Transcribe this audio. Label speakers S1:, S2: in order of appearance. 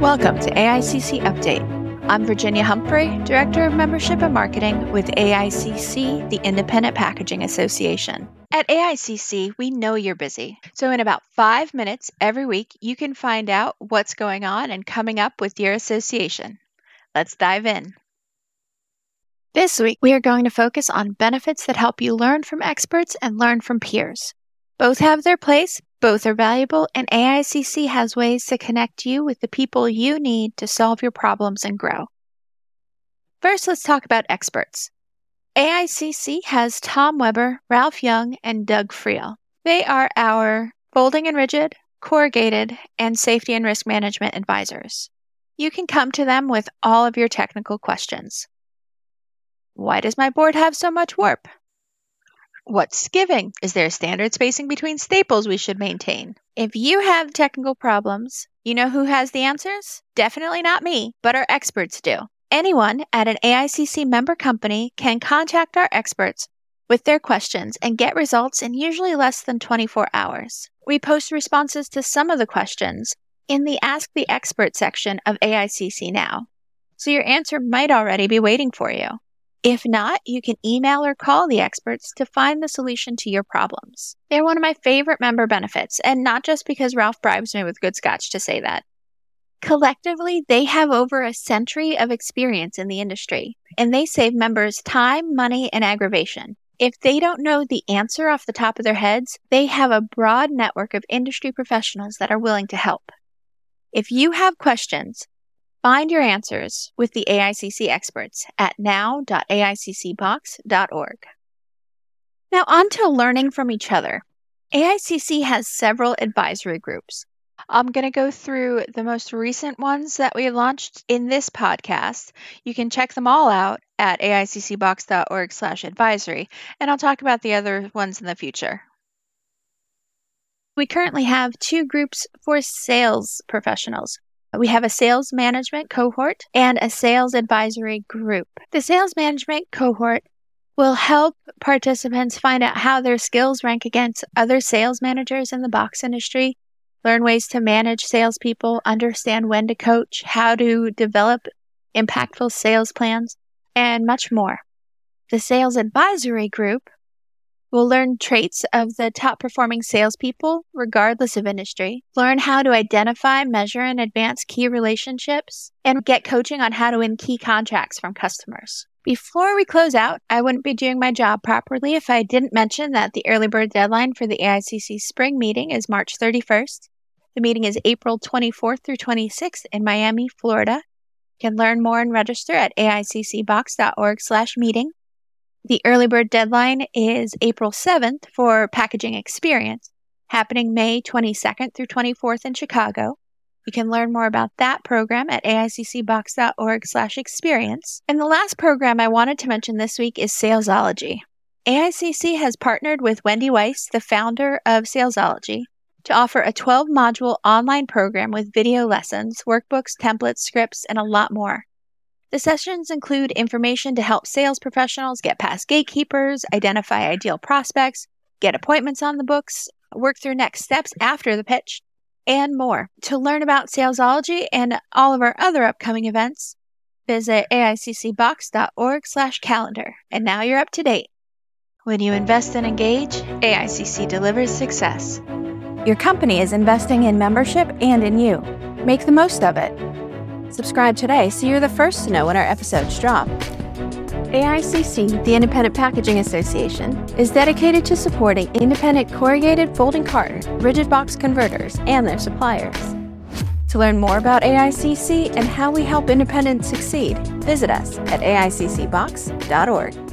S1: Welcome to AICC Update. I'm Virginia Humphrey, Director of Membership and Marketing with AICC, the Independent Packaging Association. At AICC, we know you're busy. So, in about five minutes every week, you can find out what's going on and coming up with your association. Let's dive in. This week, we are going to focus on benefits that help you learn from experts and learn from peers. Both have their place, both are valuable, and AICC has ways to connect you with the people you need to solve your problems and grow. First, let's talk about experts. AICC has Tom Weber, Ralph Young, and Doug Friel. They are our folding and rigid, corrugated, and safety and risk management advisors. You can come to them with all of your technical questions. Why does my board have so much warp? What's giving? Is there a standard spacing between staples we should maintain? If you have technical problems, you know who has the answers? Definitely not me, but our experts do. Anyone at an AICC member company can contact our experts with their questions and get results in usually less than 24 hours. We post responses to some of the questions in the Ask the Expert section of AICC Now, so your answer might already be waiting for you. If not, you can email or call the experts to find the solution to your problems. They're one of my favorite member benefits, and not just because Ralph bribes me with good scotch to say that. Collectively, they have over a century of experience in the industry, and they save members time, money, and aggravation. If they don't know the answer off the top of their heads, they have a broad network of industry professionals that are willing to help. If you have questions, Find your answers with the AICC experts at now.aiccbox.org. Now, on to learning from each other. AICC has several advisory groups. I'm going to go through the most recent ones that we launched in this podcast. You can check them all out at aiccbox.org/advisory, and I'll talk about the other ones in the future. We currently have two groups for sales professionals. We have a sales management cohort and a sales advisory group. The sales management cohort will help participants find out how their skills rank against other sales managers in the box industry, learn ways to manage salespeople, understand when to coach, how to develop impactful sales plans, and much more. The sales advisory group We'll learn traits of the top performing salespeople, regardless of industry, learn how to identify, measure, and advance key relationships, and get coaching on how to win key contracts from customers. Before we close out, I wouldn't be doing my job properly if I didn't mention that the early bird deadline for the AICC spring meeting is March 31st. The meeting is April 24th through 26th in Miami, Florida. You can learn more and register at aiccbox.org/meeting. The early bird deadline is April 7th for Packaging Xperience, happening May 22nd through 24th in Chicago. You can learn more about that program at aiccbox.org/experience. And the last program I wanted to mention this week is Salesology. AICC has partnered with Wendy Weiss, the founder of Salesology, to offer a 12 module online program with video lessons, workbooks, templates, scripts, and a lot more. The sessions include information to help sales professionals get past gatekeepers, identify ideal prospects, get appointments on the books, work through next steps after the pitch, and more. To learn about Salesology and all of our other upcoming events, visit aiccbox.org/calendar. And now you're up to date. When you invest and engage, AICC delivers success.
S2: Your company is investing in membership and in you. Make the most of it. Subscribe today so you're the first to know when our episodes drop. AICC, the Independent Packaging Association, is dedicated to supporting independent corrugated folding carton, rigid box converters, and their suppliers. To learn more about AICC and how we help independents succeed, visit us at aiccbox.org.